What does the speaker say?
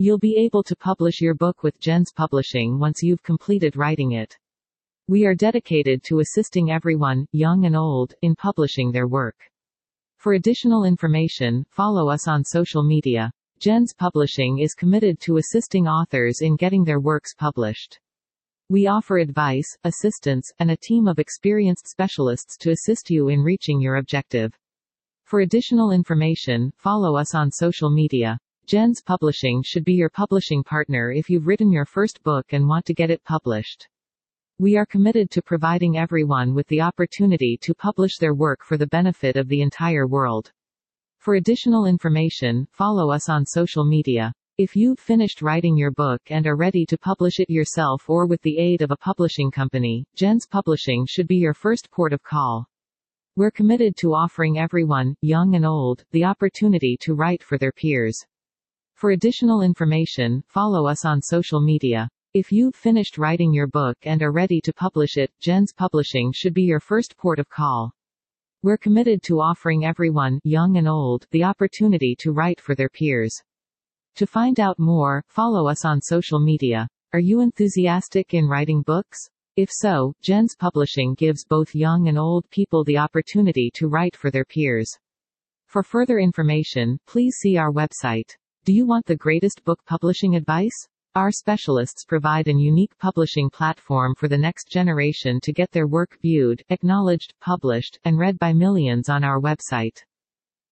You'll be able to publish your book with GenZ Publishing once you've completed writing it. We are dedicated to assisting everyone, young and old, in publishing their work. For additional information, follow us on social media. GenZ Publishing is committed to assisting authors in getting their works published. We offer advice, assistance, and a team of experienced specialists to assist you in reaching your objective. For additional information, follow us on social media. GenZ Publishing should be your publishing partner if you've written your first book and want to get it published. We are committed to providing everyone with the opportunity to publish their work for the benefit of the entire world. For additional information, follow us on social media. If you've finished writing your book and are ready to publish it yourself or with the aid of a publishing company, GenZ Publishing should be your first port of call. We're committed to offering everyone, young and old, the opportunity to write for their peers. For additional information, follow us on social media. If you've finished writing your book and are ready to publish it, GenZ Publishing should be your first port of call. We're committed to offering everyone, young and old, the opportunity to write for their peers. To find out more, follow us on social media. Are you enthusiastic in writing books? If so, GenZ Publishing gives both young and old people the opportunity to write for their peers. For further information, please see our website. Do you want the greatest book publishing advice? Our specialists provide an unique publishing platform for the next generation to get their work viewed, acknowledged, published, and read by millions on our website.